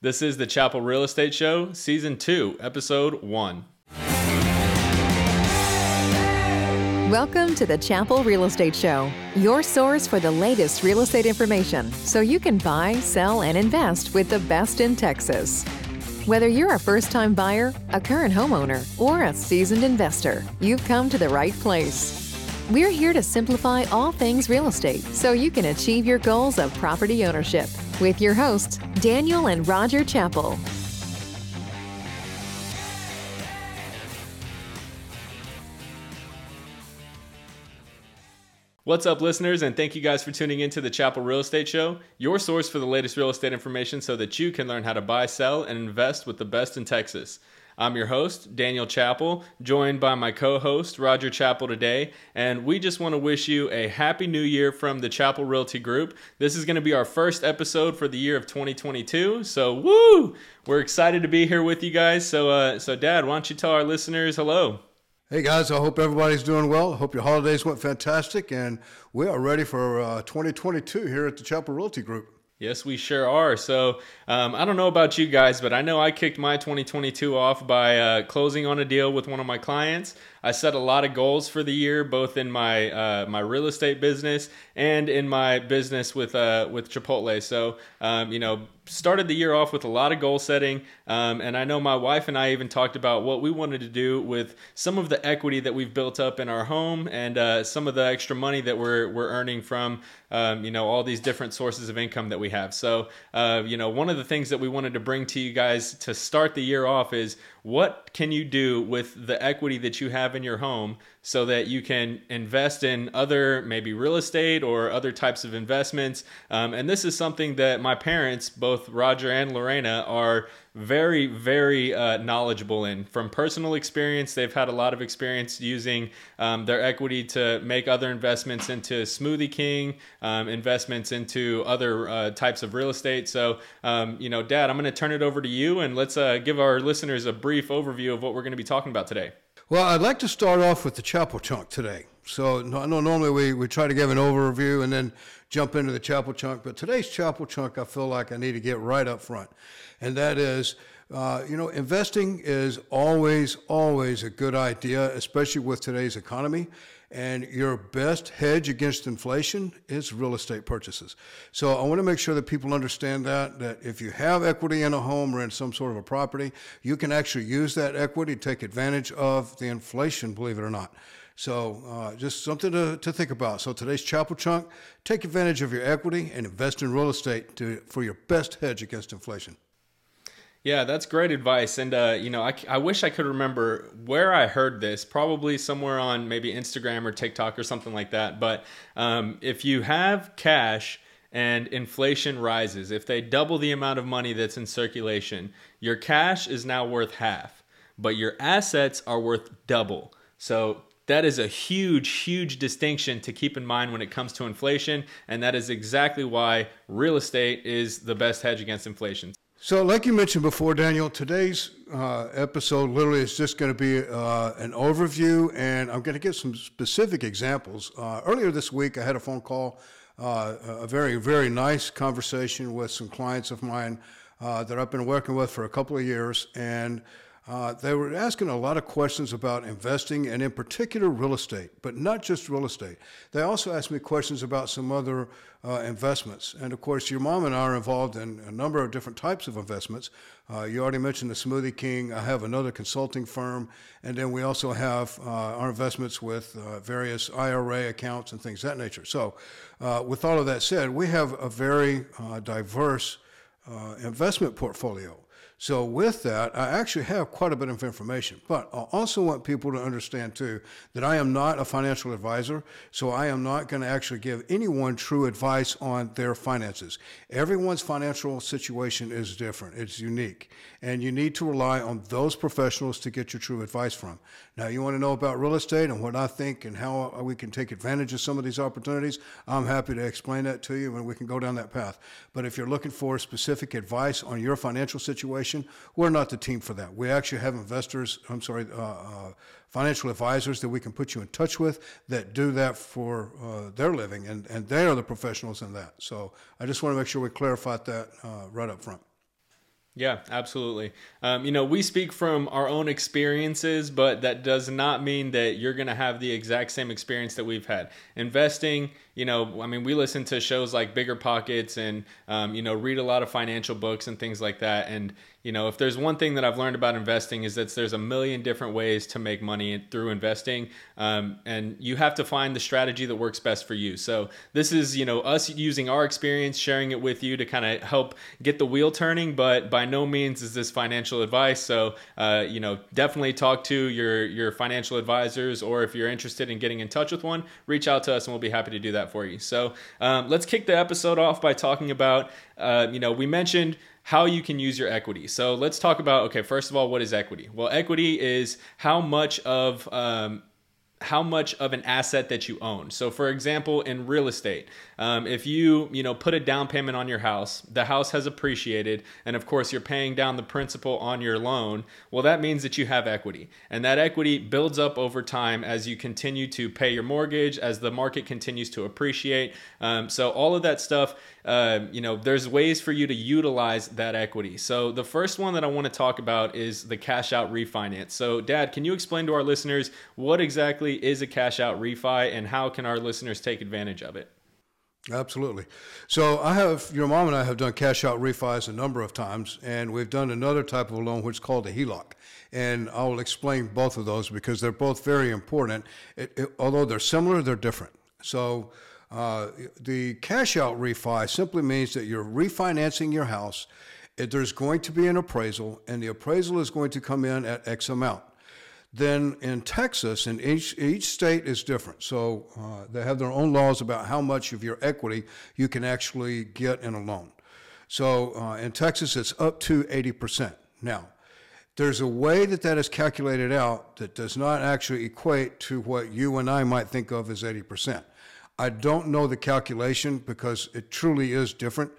This is the Chappell Real Estate Show, Season 2, Episode 1. Welcome to the Chappell Real Estate Show, your source for the latest real estate information so you can buy, sell, and invest with the best in Texas. Whether you're a first time buyer, a current homeowner, or a seasoned investor, you've come to the right place. We're here to simplify all things real estate so you can achieve your goals of property ownership with your hosts, Daniel and Roger Chappell. What's up, listeners, and thank you guys for tuning into the Chappell Real Estate Show, your source for the latest real estate information so that you can learn how to buy, sell, and invest with the best in Texas. I'm your host, Daniel Chappell, joined by my co host, Roger Chappell, today. And we just want to wish you a happy new year from the Chappell Realty Group. This is going to be our first episode for the year of 2022. So, woo! We're excited to be here with you guys. So, uh, so Dad, why don't you tell our listeners hello? Hey guys, I hope everybody's doing well. I hope your holidays went fantastic, and we are ready for uh, 2022 here at the Chappell Realty Group. Yes, we sure are. So, um, I don't know about you guys, but I know I kicked my 2022 off by uh, closing on a deal with one of my clients. I set a lot of goals for the year, both in my uh, my real estate business and in my business with uh, with Chipotle. So, um, you know, started the year off with a lot of goal setting. Um, and I know my wife and I even talked about what we wanted to do with some of the equity that we've built up in our home and uh, some of the extra money that we're, we're earning from, um, you know, all these different sources of income that we have. So, uh, you know, one of the things that we wanted to bring to you guys to start the year off is what can you do with the equity that you have in your home so that you can invest in other maybe real estate or other types of investments. Um, and this is something that my parents both roger and lorena are very very uh, knowledgeable in. From personal experience they've had a lot of experience using um, their equity to make other investments into smoothie king um, investments into other uh, types of real estate. So um, you know dad i'm going to turn it over to you and let's uh, give our listeners a brief overview of what we're going to be talking about today well i'd like to start off with the Chappell chunk today so I know normally we, we try to give an overview and then jump into the Chappell chunk, but today's Chappell chunk I feel like I need to get right up front and that is, uh, you know, investing is always, always a good idea, especially with today's economy. And your best hedge against inflation is real estate purchases. So I want to make sure that people understand that that if you have equity in a home or in some sort of a property, you can actually use that equity to take advantage of the inflation, believe it or not. So uh, just something to, to think about. So today's Chappell Chunk, take advantage of your equity and invest in real estate to, for your best hedge against inflation. Yeah, that's great advice. And, uh, you know, I, I wish I could remember where I heard this, probably somewhere on maybe Instagram or TikTok or something like that. But um, if you have cash and inflation rises, if they double the amount of money that's in circulation, your cash is now worth half, but your assets are worth double. So that is a huge, huge distinction to keep in mind when it comes to inflation. And that is exactly why real estate is the best hedge against inflation. So, like you mentioned before, Daniel, today's uh, episode literally is just going to be uh, an overview, and I'm going to give some specific examples. Uh, earlier this week, I had a phone call, uh, a very, very nice conversation with some clients of mine uh, that I've been working with for a couple of years, and uh, they were asking a lot of questions about investing and, in particular, real estate, but not just real estate. They also asked me questions about some other uh, investments. And of course, your mom and I are involved in a number of different types of investments. Uh, you already mentioned the Smoothie King. I have another consulting firm. And then we also have uh, our investments with uh, various IRA accounts and things of that nature. So, with all of that said, we have a very diverse investment portfolio. So with that, I actually have quite a bit of information, but I also want people to understand too that I am not a financial advisor, so I am not going to actually give anyone true advice on their finances. Everyone's financial situation is different. It's unique, and you need to rely on those professionals to get your true advice from. Now, you want to know about real estate and what I think and how we can take advantage of some of these opportunities, I'm happy to explain that to you and we can go down that path. But if you're looking for specific advice on your financial situation, we're not the team for that. We actually have investors, I'm sorry, uh, uh, financial advisors that we can put you in touch with that do that for uh, their living, and, and they are the professionals in that. So I just want to make sure we clarify that uh, right up front. Yeah, absolutely. Um, you know, we speak from our own experiences, but that does not mean that you're going to have the exact same experience that we've had. Investing, you know, I mean, we listen to shows like Bigger Pockets and, um, you know, read a lot of financial books and things like that. And, you know, if there's one thing that I've learned about investing is that there's a million different ways to make money through investing. Um, and you have to find the strategy that works best for you. So this is, you know, us using our experience, sharing it with you to kind of help get the wheel turning. But by no means is this financial advice. So, uh, you know, definitely talk to your, your financial advisors, or if you're interested in getting in touch with one, reach out to us and we'll be happy to do that for you. So um, let's kick the episode off by talking about, uh, you know, we mentioned how you can use your equity. So let's talk about, okay, first of all, what is equity? Well, equity is how much of um, how much of an asset that you own. So, for example, in real estate, um, if you you know put a down payment on your house, the house has appreciated, and of course you're paying down the principal on your loan. Well, that means that you have equity, and that equity builds up over time as you continue to pay your mortgage, as the market continues to appreciate. Um, so, all of that stuff uh, you know, there's ways for you to utilize that equity. So the first one that I want to talk about is the cash out refinance. So, Dad, can you explain to our listeners what exactly is a cash out refi and how can our listeners take advantage of it? Absolutely. So I have your mom and I have done cash out refis a number of times, and we've done another type of loan which is called a HELOC. And I will explain both of those because they're both very important. It, it, although they're similar, they're different. So uh, the cash out refi simply means that you're refinancing your house. There's going to be an appraisal, and the appraisal is going to come in at X amount. Then in Texas, and each, each state is different. So uh, they have their own laws about how much of your equity you can actually get in a loan. So uh, in Texas, it's up to 80%. Now, there's a way that that is calculated out that does not actually equate to what you and I might think of as 80%. I don't know the calculation because it truly is different.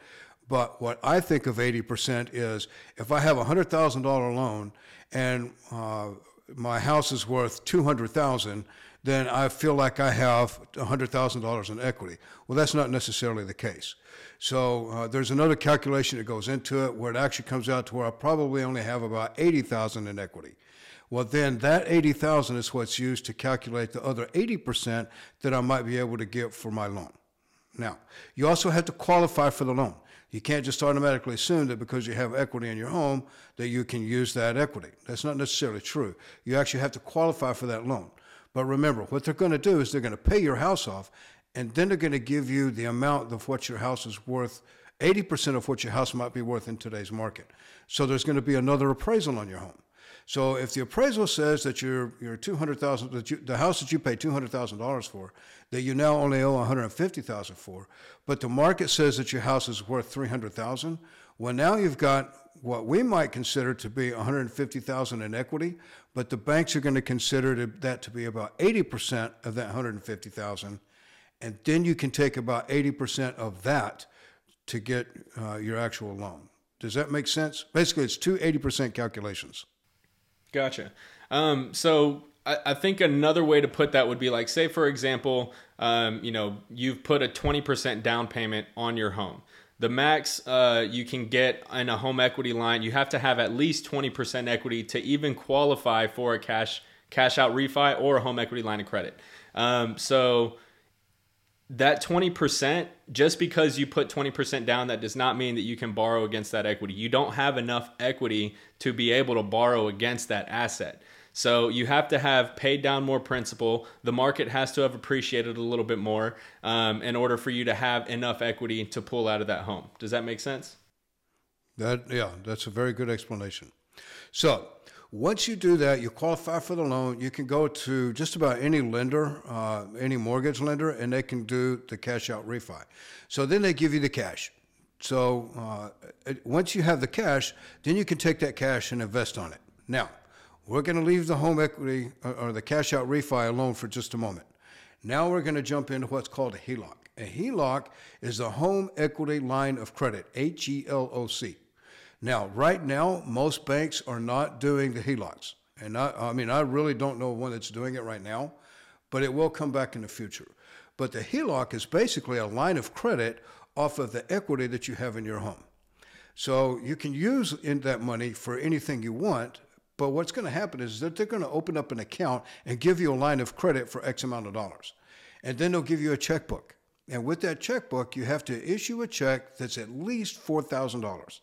But what I think of 80% is if I have a $100,000 loan and uh, my house is worth 200,000, then I feel like I have $100,000 in equity. Well, that's not necessarily the case. So uh, there's another calculation that goes into it where it actually comes out to where I probably only have about 80,000 in equity. Well, then that 80,000 is what's used to calculate the other 80% that I might be able to get for my loan. Now, you also have to qualify for the loan. You can't just automatically assume that because you have equity in your home that you can use that equity. That's not necessarily true. You actually have to qualify for that loan. But remember, what they're going to do is they're going to pay your house off, and then they're going to give you the amount of what your house is worth, 80% of what your house might be worth in today's market. So there's going to be another appraisal on your home. So if the appraisal says that your your two hundred thousand that you, the house that you paid two hundred thousand dollars for, that you now only owe one hundred fifty thousand for, but the market says that your house is worth three hundred thousand, well now you've got what we might consider to be one hundred fifty thousand in equity, but the banks are going to consider that to be about eighty percent of that one hundred fifty thousand, and then you can take about eighty percent of that to get uh, your actual loan. Does that make sense? Basically, it's two 80% calculations. Gotcha. Um, so I, I, think another way to put that would be like, say, for example, um, you know, you've put a 20% down payment on your home. The max uh, you can get in a home equity line, you have to have at least 20% equity to even qualify for a cash cash out refi or a home equity line of credit. Um, so that 20% just because you put 20% down that does not mean that you can borrow against that equity. You don't have enough equity to be able to borrow against that asset. So you have to have paid down more principal. The market has to have appreciated a little bit more um, in order for you to have enough equity to pull out of that home. Does that make sense? That yeah that's a very good explanation. So once you do that, you qualify for the loan. You can go to just about any lender, uh, any mortgage lender, and they can do the cash out refi. So then they give you the cash. So uh, once you have the cash, then you can take that cash and invest on it. Now, we're going to leave the home equity or the cash out refi alone for just a moment. Now we're going to jump into what's called a HELOC. A HELOC is a home equity line of credit, H E L O C. Now, right now, most banks are not doing the HELOCs. And I, I mean, I really don't know one that's doing it right now, but it will come back in the future. But the HELOC is basically a line of credit off of the equity that you have in your home. So you can use in that money for anything you want. But what's going to happen is that they're going to open up an account and give you a line of credit for X amount of dollars. And then they'll give you a checkbook. And with that checkbook, you have to issue a check that's at least $4,000.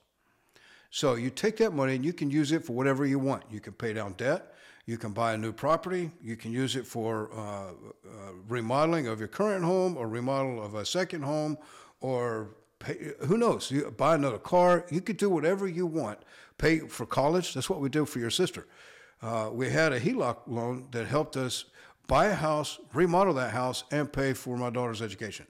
So you take that money and you can use it for whatever you want. You can pay down debt. You can buy a new property. You can use it for uh, uh, remodeling of your current home or remodel of a second home or pay, who knows? You buy another car. You could do whatever you want. Pay for college. That's what we do for your sister. Uh, we had a HELOC loan that helped us buy a house, remodel that house, and pay for my daughter's education.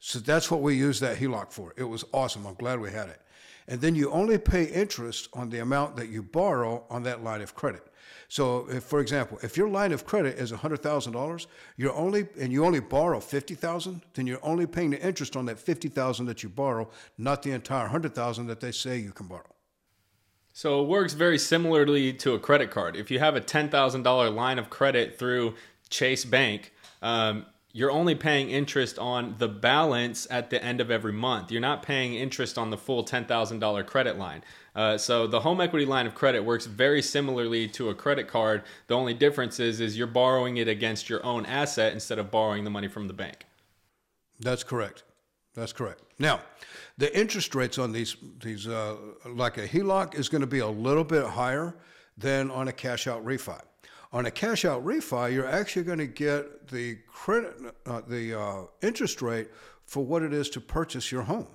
So that's what we used that HELOC for. It was awesome. I'm glad we had it. And then you only pay interest on the amount that you borrow on that line of credit. So, if, for example, if your line of credit is $100,000, you're only and you only borrow 50,000, then you're only paying the interest on that 50,000 that you borrow, not the entire 100,000 that they say you can borrow. So it works very similarly to a credit card. If you have a $10,000 line of credit through Chase Bank, um, you're only paying interest on the balance at the end of every month. You're not paying interest on the full $10,000 credit line. Uh, so the home equity line of credit works very similarly to a credit card. The only difference is, is you're borrowing it against your own asset instead of borrowing the money from the bank. That's correct. That's correct. Now, the interest rates on these these uh, like a HELOC is going to be a little bit higher than on a cash out refi. On a cash out refi, you're actually going to get the credit, uh, the uh, interest rate for what it is to purchase your home.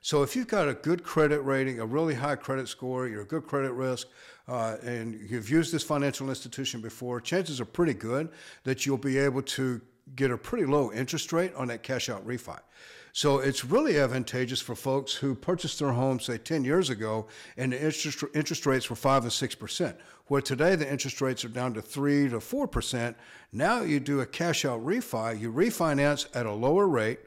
So if you've got a good credit rating, a really high credit score, you're a good credit risk, uh, and you've used this financial institution before, chances are pretty good that you'll be able to get a pretty low interest rate on that cash out refi. So it's really advantageous for folks who purchased their home, say, 10 years ago, and the interest, interest rates were 5 and 6%, where today the interest rates are down to 3 to 4%. Now you do a cash out refi, you refinance at a lower rate,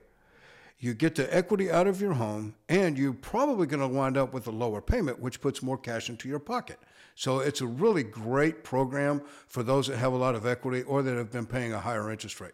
you get the equity out of your home, and you're probably going to wind up with a lower payment, which puts more cash into your pocket. So it's a really great program for those that have a lot of equity or that have been paying a higher interest rate.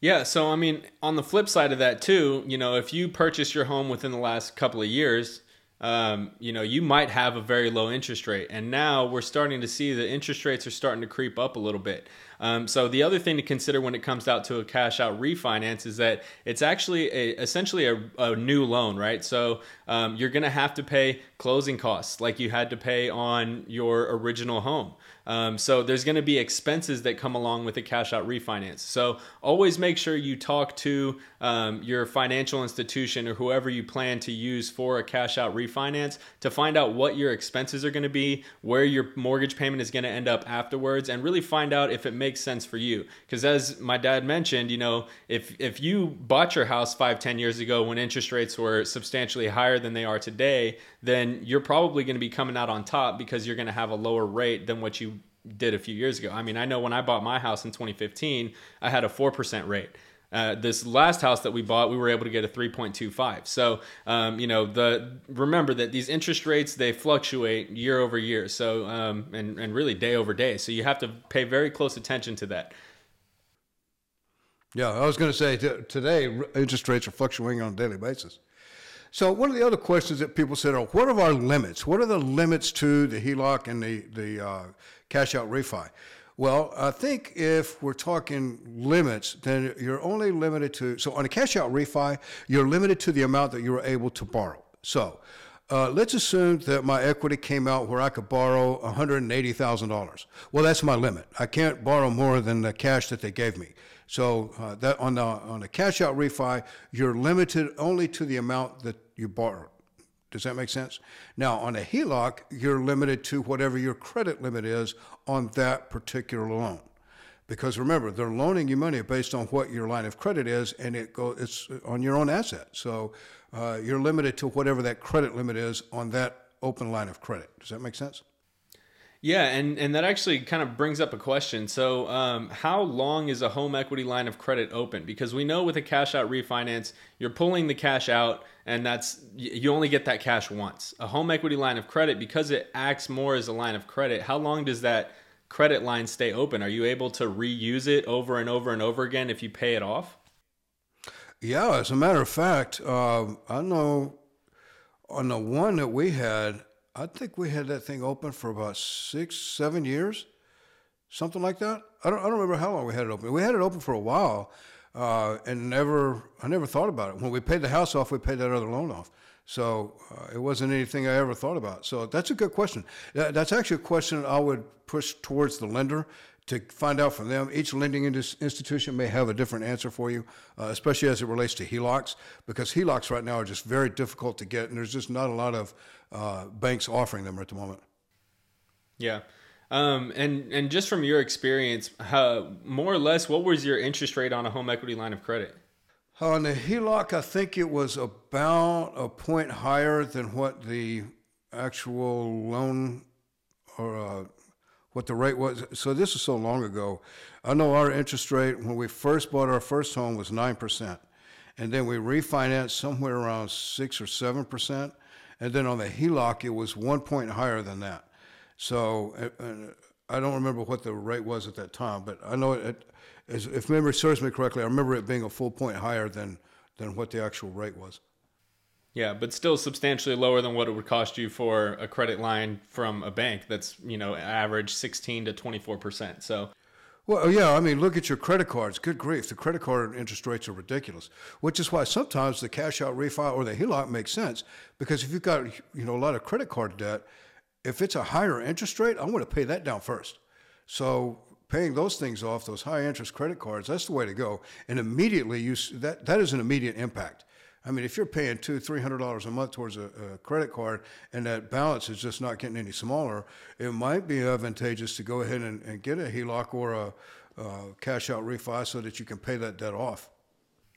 Yeah, so I mean, on the flip side of that too, you know, if you purchase your home within the last couple of years, um, you know, you might have a very low interest rate. And now we're starting to see the interest rates are starting to creep up a little bit. Um, so the other thing to consider when it comes out to a cash out refinance is that it's actually a, essentially a, a new loan, right? So um, you're going to have to pay closing costs like you had to pay on your original home. Um, so there's going to be expenses that come along with a cash out refinance. So always make sure you talk to um, your financial institution or whoever you plan to use for a cash out refinance to find out what your expenses are going to be, where your mortgage payment is going to end up afterwards, and really find out if it makes sense for you. Because as my dad mentioned, you know, if if you bought your house five, ten years ago when interest rates were substantially higher than they are today, then you're probably going to be coming out on top because you're going to have a lower rate than what you did a few years ago. I mean, I know when I bought my house in 2015, I had a 4% rate. Uh, this last house that we bought, we were able to get a 3.25. So, um, you know, the remember that these interest rates they fluctuate year over year. So, um, and and really day over day. So you have to pay very close attention to that. Yeah, I was going to say t- today interest rates are fluctuating on a daily basis. So one of the other questions that people said are, what are our limits? What are the limits to the HELOC and the the uh, cash out refi? Well, I think if we're talking limits, then you're only limited to, so on a cash out refi, you're limited to the amount that you were able to borrow. So uh, let's assume that my equity came out where I could borrow $180,000. Well, that's my limit. I can't borrow more than the cash that they gave me. So uh, that on the on a cash out refi, you're limited only to the amount that you borrowed. Does that make sense? Now, on a HELOC, you're limited to whatever your credit limit is on that particular loan. Because remember, they're loaning you money based on what your line of credit is, and it go, it's on your own asset. So uh, you're limited to whatever that credit limit is on that open line of credit. Does that make sense? Yeah, and, and that actually kind of brings up a question. So, um, how long is a home equity line of credit open? Because we know with a cash out refinance, you're pulling the cash out, and that's you only get that cash once. A home equity line of credit, because it acts more as a line of credit, how long does that credit line stay open? Are you able to reuse it over and over and over again if you pay it off? Yeah, as a matter of fact, uh, I know on the one that we had, I think we had that thing open for about six, seven years, something like that. I don't, I don't remember how long we had it open. We had it open for a while, uh, and never, I never thought about it. When we paid the house off, we paid that other loan off. So uh, it wasn't anything I ever thought about. So that's a good question. That, that's actually a question I would push towards the lender to find out from them. Each lending institution may have a different answer for you, uh, especially as it relates to HELOCs, because HELOCs right now are just very difficult to get, and there's just not a lot of uh, banks offering them at the moment. Yeah. Um, and and just from your experience, how, more or less, what was your interest rate on a home equity line of credit? On the HELOC, I think it was about a point higher than what the actual loan or uh, what the rate was. So this is so long ago. I know our interest rate when we first bought our first home was nine percent, and then we refinanced somewhere around six or seven percent, and then on the HELOC it was one point higher than that. So uh, uh, I don't remember what the rate was at that time, but I know it. If memory serves me correctly, I remember it being a full point higher than than what the actual rate was. Yeah, but still substantially lower than what it would cost you for a credit line from a bank that's, you know, average 16 to 24%. So well, oh, yeah, I mean, look at your credit cards. Good grief, the credit card interest rates are ridiculous. Which is why sometimes the cash out refi or the HELOC makes sense because if you've got you know a lot of credit card debt, if it's a higher interest rate, I want to pay that down first. So paying those things off, those high interest credit cards, that's the way to go. And immediately you that that is an immediate impact. I mean, if you're paying two, three hundred dollars a month towards a, a, credit card, and that balance is just not getting any smaller, it might be advantageous to go ahead and, and get a HELOC or a, a cash out refi so that you can pay that debt off.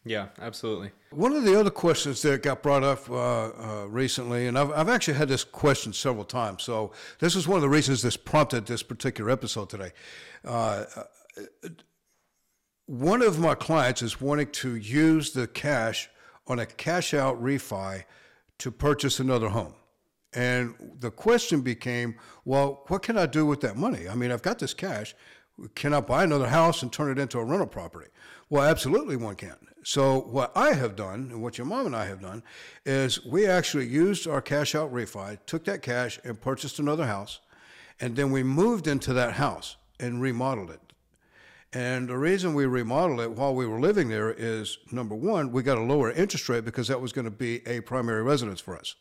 Yeah, absolutely. One of the other questions that got brought up uh, uh, recently, and I've, I've actually had this question several times, so this is one of the reasons this prompted this particular episode today. Uh, one of my clients is wanting to use the cash on a cash out refi to purchase another home. And the question became, well, what can I do with that money? I mean, I've got this cash. Can I buy another house and turn it into a rental property? Well, absolutely one can. So, what I have done, and what your mom and I have done, is we actually used our cash out refi, took that cash and purchased another house, and then we moved into that house and remodeled it. And the reason we remodeled it while we were living there is number one, we got a lower interest rate because that was going to be a primary residence for us.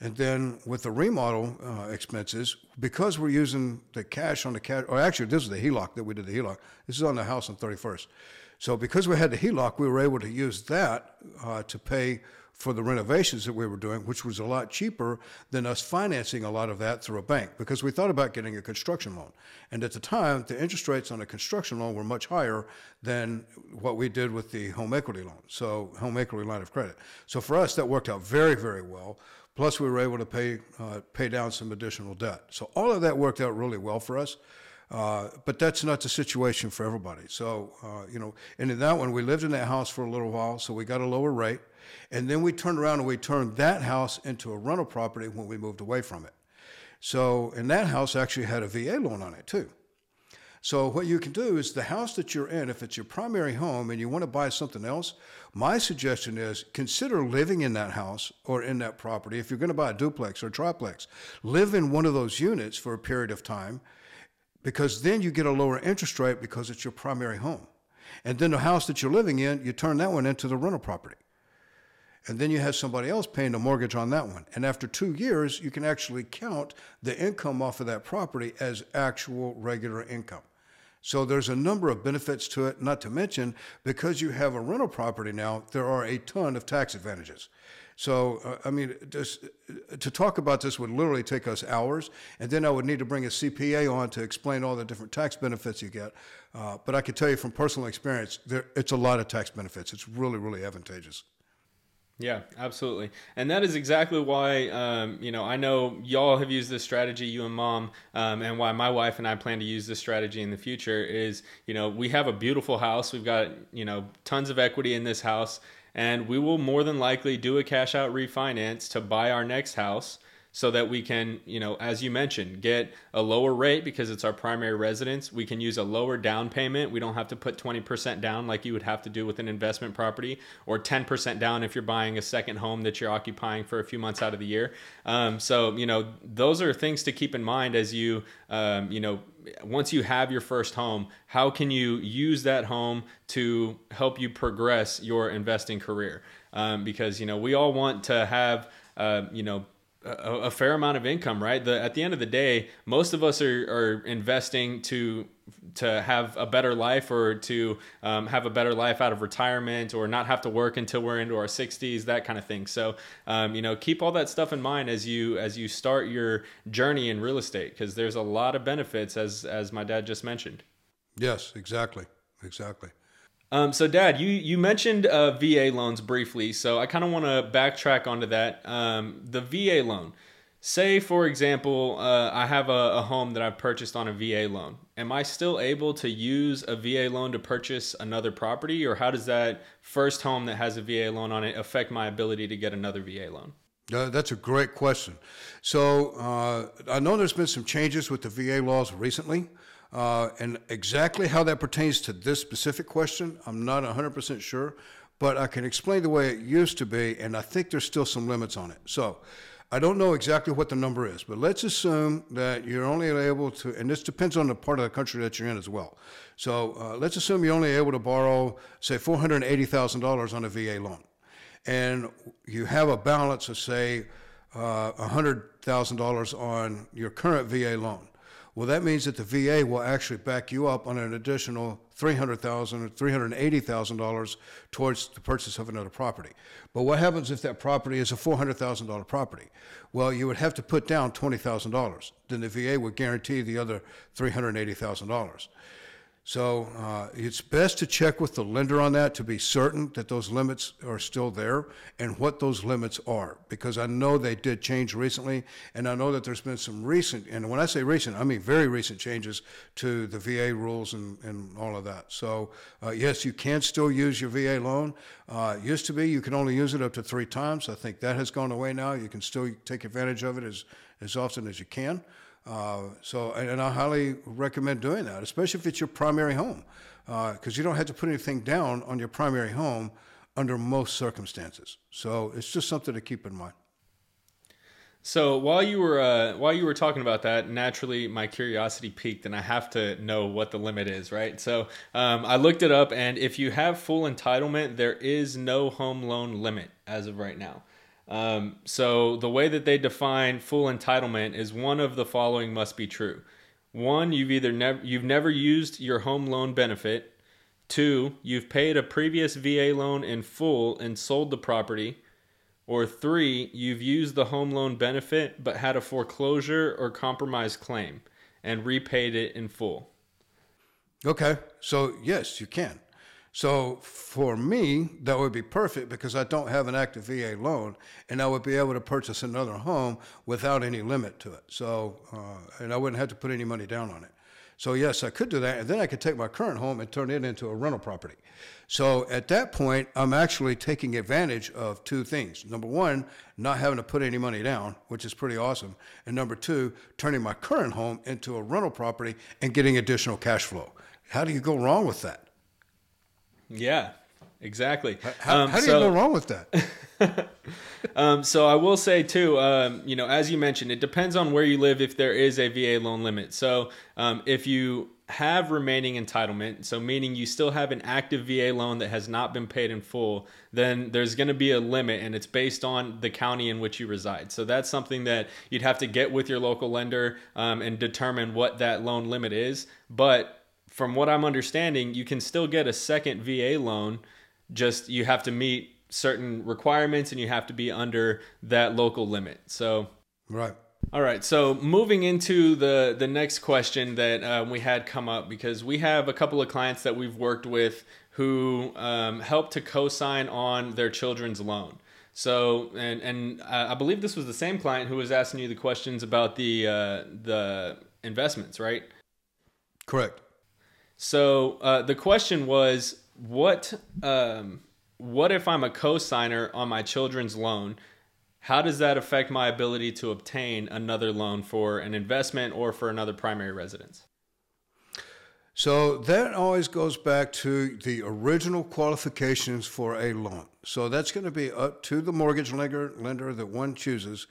And then with the remodel uh, expenses, because we're using the cash on the cash, or actually, this is the HELOC that we did the HELOC. This is on the house on 31st. So because we had the HELOC, we were able to use that uh, to pay for the renovations that we were doing, which was a lot cheaper than us financing a lot of that through a bank because we thought about getting a construction loan. And at the time, the interest rates on a construction loan were much higher than what we did with the home equity loan, so home equity line of credit. So for us, that worked out very, very well. Plus, we were able to pay uh, pay down some additional debt. So all of that worked out really well for us. Uh, but that's not the situation for everybody. So, uh, you know, and in that one, we lived in that house for a little while, so we got a lower rate. And then we turned around and we turned that house into a rental property when we moved away from it. So, and that house actually had a VA loan on it too. So, what you can do is the house that you're in, if it's your primary home and you want to buy something else, my suggestion is consider living in that house or in that property. If you're going to buy a duplex or triplex, live in one of those units for a period of time because then you get a lower interest rate because it's your primary home. And then the house that you're living in, you turn that one into the rental property and then you have somebody else paying the mortgage on that one. And after two years, you can actually count the income off of that property as actual regular income. So there's a number of benefits to it, not to mention because you have a rental property now, there are a ton of tax advantages. So, uh, I mean, just, to talk about this would literally take us hours, and then I would need to bring a CPA on to explain all the different tax benefits you get. Uh, but I can tell you from personal experience, there, it's a lot of tax benefits. It's really, really advantageous. Yeah, absolutely. And that is exactly why, um, you know, I know y'all have used this strategy, you and mom, um, and why my wife and I plan to use this strategy in the future is, you know, we have a beautiful house. We've got, you know, tons of equity in this house, and we will more than likely do a cash out refinance to buy our next house so that we can, you know, as you mentioned, get a lower rate because it's our primary residence. We can use a lower down payment. We don't have to put 20% down like you would have to do with an investment property or 10% down if you're buying a second home that you're occupying for a few months out of the year. Um, so, you know, those are things to keep in mind as you, um, you know, once you have your first home, how can you use that home to help you progress your investing career? Um, because, you know, we all want to have, uh, you know, a, a, fair amount of income, right? The, at the end of the day, most of us are, are investing to to have a better life or to um, have a better life out of retirement or not have to work until we're into our 60s that kind of thing. So um, you know keep all that stuff in mind as you as you start your journey in real estate because there's a lot of benefits as as my dad just mentioned. Yes exactly exactly um, so, Dad, you you mentioned uh, VA loans briefly, so I kind of want to backtrack onto that. Um, the VA loan. Say, for example, uh, I have a, a, home that I've purchased on a VA loan. Am I still able to use a VA loan to purchase another property, or how does that first home that has a VA loan on it affect my ability to get another VA loan? Uh, that's a great question. So, uh, I know there's been some changes with the VA laws recently. Uh, and exactly how that pertains to this specific question, I'm not 100% sure, but I can explain the way it used to be, and I think there's still some limits on it. So I don't know exactly what the number is, but let's assume that you're only able to, and this depends on the part of the country that you're in as well. So uh, let's assume you're only able to borrow, say, $480,000 on a VA loan, and you have a balance of, say, uh, $100,000 on your current VA loan. Well, that means that the VA will actually back you up on an additional 300,000 or $380,000 towards the purchase of another property. But what happens if that property is a $400,000 property? Well, you would have to put down $20,000. Then the VA would guarantee the other $380,000. So uh, it's best to check with the lender on that to be certain that those limits are still there and what those limits are. Because I know they did change recently, and I know that there's been some recent, and when I say recent, I mean very recent changes to the VA rules and, and all of that. So uh, yes, you can still use your VA loan. Uh, used to be you can only use it up to three times. I think that has gone away now. You can still take advantage of it as, as often as you can. Uh, so, and I highly recommend doing that, especially if it's your primary home, because uh, you don't have to put anything down on your primary home under most circumstances. So, it's just something to keep in mind. So while you were uh, while you were talking about that, naturally my curiosity peaked, and I have to know what the limit is, right? So um, I looked it up, and if you have full entitlement, there is no home loan limit as of right now. Um, so the way that they define full entitlement is one of the following must be true. One, you've either never you've never used your home loan benefit. Two, you've paid a previous VA loan in full and sold the property. Or three, you've used the home loan benefit but had a foreclosure or compromise claim and repaid it in full. Okay, so yes, you can. So for me, that would be perfect because I don't have an active VA loan, and I would be able to purchase another home without any limit to it. So, uh, and I wouldn't have to put any money down on it. So yes, I could do that, and then I could take my current home and turn it into a rental property. So at that point, I'm actually taking advantage of two things. Number one, not having to put any money down, which is pretty awesome. And number two, turning my current home into a rental property and getting additional cash flow. How do you go wrong with that? Yeah, exactly. How, um, how do so, you go wrong with that? um, so I will say too, um, you know, as you mentioned, it depends on where you live if there is a VA loan limit. So um, if you have remaining entitlement, so meaning you still have an active VA loan that has not been paid in full, then there's going to be a limit and it's based on the county in which you reside. So that's something that you'd have to get with your local lender um, and determine what that loan limit is. But from what I'm understanding, you can still get a second VA loan. Just you have to meet certain requirements and you have to be under that local limit. So, right. All right. So moving into the the next question that uh, we had come up because we have a couple of clients that we've worked with who um, help to co-sign on their children's loan. So and and uh, I believe this was the same client who was asking you the questions about the uh, the investments, right? Correct. So uh, the question was, what um, what if I'm a co-signer on my children's loan? how does that affect my ability to obtain another loan for an investment or for another primary residence? So that always goes back to the original qualifications for a loan. So that's going to be up to the mortgage lender, lender that one chooses.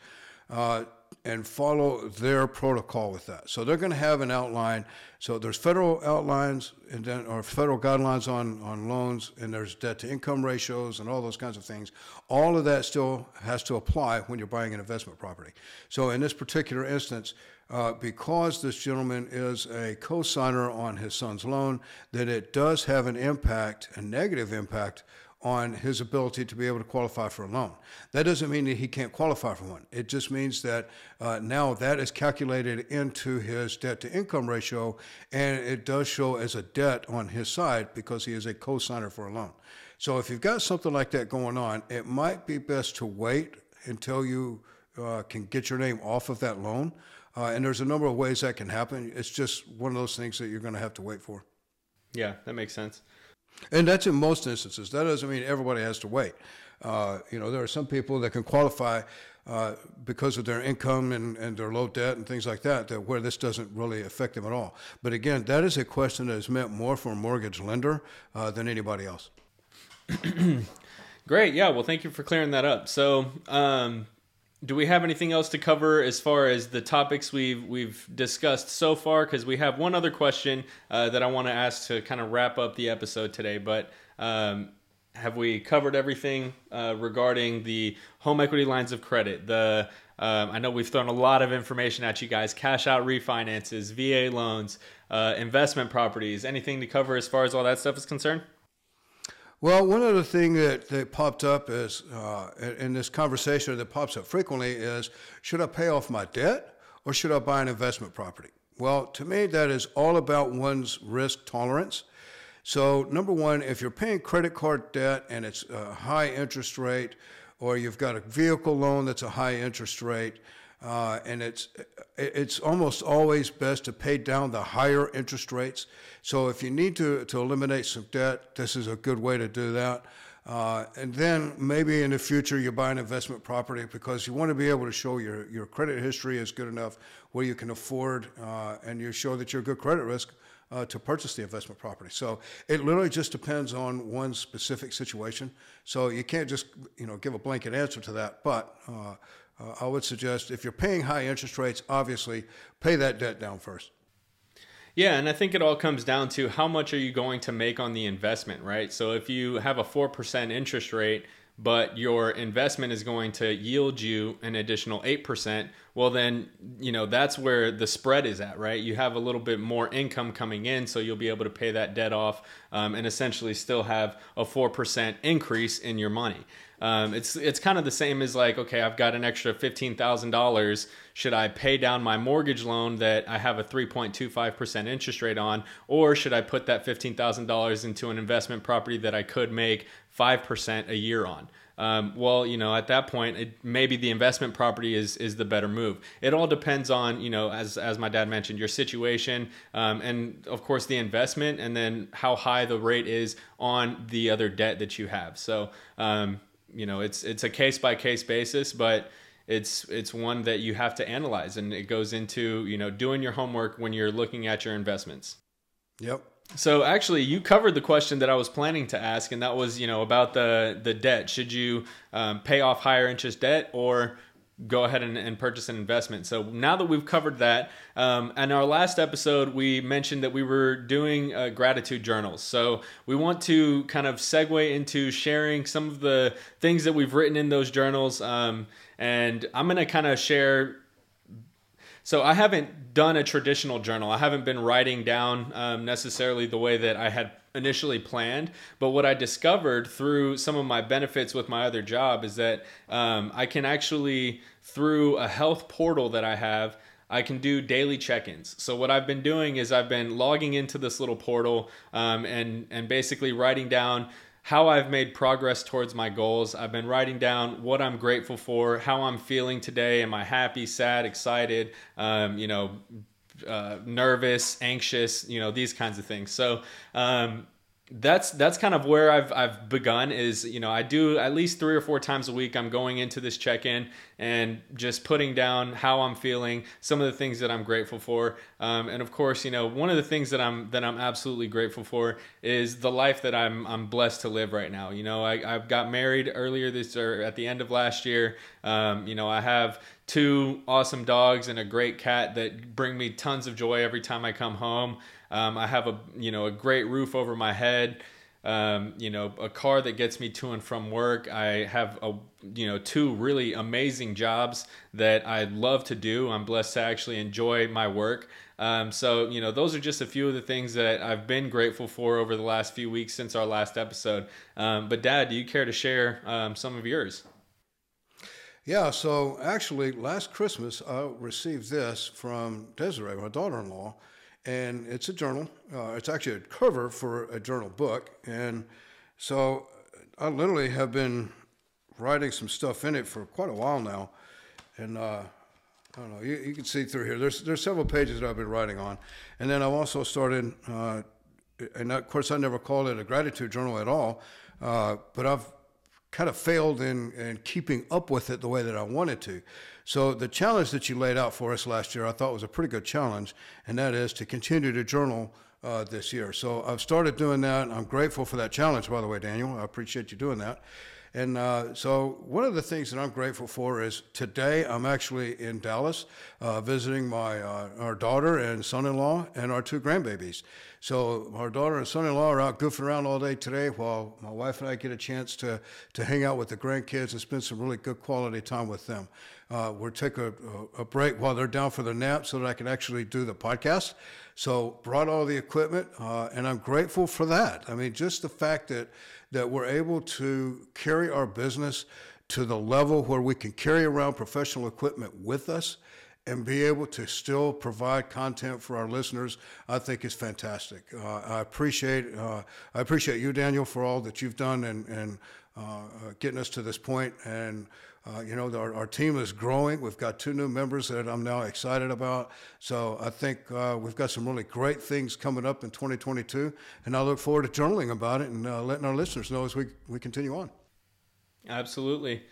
Uh, and follow their protocol with that. So they're going to have an outline. So there's federal outlines and then or federal guidelines on on loans, and there's debt to income ratios and all those kinds of things. All of that still has to apply when you're buying an investment property. So in this particular instance. Uh, because this gentleman is a co-signer on his son's loan, that it does have an impact, a negative impact on his ability to be able to qualify for a loan. That doesn't mean that he can't qualify for one. It just means that uh, now that is calculated into his debt to income ratio, and it does show as a debt on his side because he is a co signer for a loan. So if you've got something like that going on, it might be best to wait until you uh, can get your name off of that loan. Uh, and there's a number of ways that can happen. It's just one of those things that you're going to have to wait for. Yeah, that makes sense. And that's in most instances. That doesn't mean everybody has to wait. Uh, you know, there are some people that can qualify uh, because of their income and, and their low debt and things like that, that where this doesn't really affect them at all. But again, that is a question that is meant more for a mortgage lender uh, than anybody else. Great. Yeah. Well, thank you for clearing that up. So, um, do we have anything else to cover as far as the topics we've we've discussed so far? Because we have one other question uh, that I want to ask to kind of wrap up the episode today. But um, have we covered everything uh, regarding the home equity lines of credit? The um, I know we've thrown a lot of information at you guys: cash out refinances, VA loans, uh, investment properties. Anything to cover as far as all that stuff is concerned? Well, one other thing that, that popped up is uh, in this conversation that pops up frequently is should I pay off my debt or should I buy an investment property? Well, to me, that is all about one's risk tolerance. So, number one, if you're paying credit card debt and it's a high interest rate, or you've got a vehicle loan that's a high interest rate, uh, and it's it's almost always best to pay down the higher interest rates. So if you need to to eliminate some debt, this is a good way to do that. Uh, and then maybe in the future you buy an investment property because you want to be able to show your, your credit history is good enough where you can afford uh, and you show that you're a good credit risk uh, to purchase the investment property. So it literally just depends on one specific situation. So you can't just you know give a blanket answer to that. But uh, I would suggest if you're paying high interest rates, obviously pay that debt down first. Yeah, and I think it all comes down to how much are you going to make on the investment, right? So if you have a 4% interest rate, but your investment is going to yield you an additional 8%, well, then, you know, that's where the spread is at, right? You have a little bit more income coming in, so you'll be able to pay that debt off um, and essentially still have a 4% increase in your money. Um, it's it's kind of the same as like, okay, I've got an extra fifteen thousand dollars. Should I pay down my mortgage loan that I have a three point two five percent interest rate on, or should I put that fifteen thousand dollars into an investment property that I could make five percent a year on? Um, well, you know, at that point, it, maybe the investment property is is the better move. It all depends on, you know, as as my dad mentioned, your situation, um, and of course the investment, and then how high the rate is on the other debt that you have. So, um, you know it's it's a case by case basis but it's it's one that you have to analyze and it goes into you know doing your homework when you're looking at your investments yep so actually you covered the question that i was planning to ask and that was you know about the the debt should you um, pay off higher interest debt or go ahead and, and, purchase an investment. So now that we've covered that, um, in our last episode, we mentioned that we were doing uh, gratitude journals. So we want to kind of segue into sharing some of the things that we've written in those journals. Um, and I'm going to kind of share. So I haven't done a traditional journal. I haven't been writing down um, necessarily the way that I had initially planned. But what I discovered through some of my benefits with my other job is that um, I can actually, through a health portal that I have, I can do daily check-ins. So what I've been doing is I've been logging into this little portal um, and and basically writing down how I've made progress towards my goals. I've been writing down what I'm grateful for, how I'm feeling today. Am I happy, sad, excited? Um, you know, uh, nervous, anxious, you know, these kinds of things. So, um, that's that's kind of where I've I've begun is you know I do at least three or four times a week I'm going into this check-in and just putting down how I'm feeling some of the things that I'm grateful for. Um, and of course you know one of the things that I'm that I'm absolutely grateful for is the life that I'm I'm blessed to live right now. You know I, I've got married earlier this or at the end of last year. Um, you know I have two awesome dogs and a great cat that bring me tons of joy every time I come home um, I have a you know a great roof over my head. Um, you know, a car that gets me to and from work. I have a you know two really amazing jobs that I love to do. I'm blessed to actually enjoy my work. Um, so you know, those are just a few of the things that I've been grateful for over the last few weeks since our last episode. Um, but Dad, do you care to share um, some of yours? Yeah, so actually, last Christmas I received this from Desiree, my daughter-in-law and it's a journal. Uh, it's actually a cover for a journal book, and so I literally have been writing some stuff in it for quite a while now, and uh, I don't know. You, you, can see through here. There's there's several pages that I've been writing on, and then I've also started. Uh, and of course, I never called it a gratitude journal at all, uh, but I've kind of failed in, in keeping up with it the way that I wanted to. So the challenge that you laid out for us last year, I thought was a pretty good challenge, and that is to continue to journal uh, this year. So I've started doing that. I'm grateful for that challenge, by the way, Daniel. I appreciate you doing that. And uh, so, one of the things that I'm grateful for is today I'm actually in Dallas uh, visiting my uh, our daughter and son-in-law and our two grandbabies. So our daughter and son-in-law are out goofing around all day today, while my wife and I get a chance to to hang out with the grandkids and spend some really good quality time with them. Uh, we'll take a, a, break while they're down for their nap so that I can actually do the podcast. So brought all the equipment, uh, and I'm grateful for that. I mean, just the fact that that we're able to carry our business to the level where we can carry around professional equipment with us and be able to still provide content for our listeners, I think is fantastic. Uh, I appreciate uh, I appreciate you, Daniel, for all that you've done and and uh, uh getting us to this point. And uh, you know, our, our team is growing. We've got two new members that I'm now excited about. So I think uh, we've got some really great things coming up in 2022, and I look forward to journaling about it and letting our listeners know as we we continue on. Absolutely.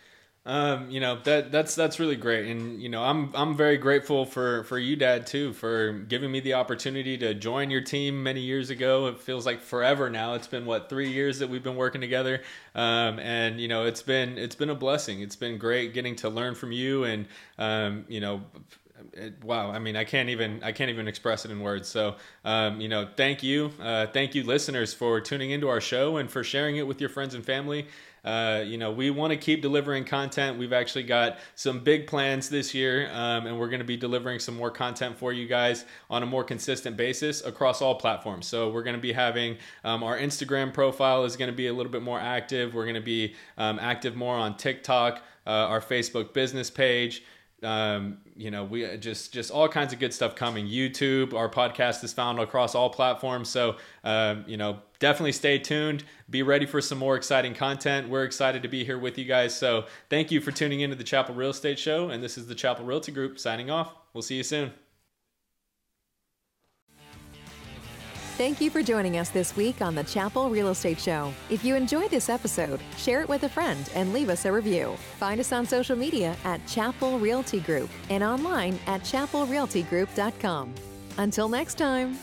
Um, you know that that's that's really great, and you know I'm I'm very grateful for for you, Dad, too, for giving me the opportunity to join your team many years ago. It feels like forever now. It's been what three years that we've been working together, um, and you know it's been it's been a blessing. It's been great getting to learn from you, and um, you know it, wow i mean i can't even i can't even express it in words so um, you know thank you uh, thank you listeners for tuning into our show and for sharing it with your friends and family uh, you know, we want to keep delivering content. We've actually got some big plans this year, um, and we're going to be delivering some more content for you guys on a more consistent basis across all platforms. So we're going to be having um, our Instagram profile is going to be a little bit more active. We're going to be um, active more on TikTok, uh, our Facebook business page. Um, you know, we just just all kinds of good stuff coming. YouTube, our podcast is found across all platforms. So, um, you know, definitely stay tuned. Be ready for some more exciting content. We're excited to be here with you guys. So, thank you for tuning into the Chappell Real Estate Show. And this is the Chappell Realty Group signing off. We'll see you soon. Thank you for joining us this week on the Chappell Real Estate Show. If you enjoyed this episode, share it with a friend and leave us a review. Find us on social media at Chappell Realty Group and online at chappellrealtygroup.com. Until next time.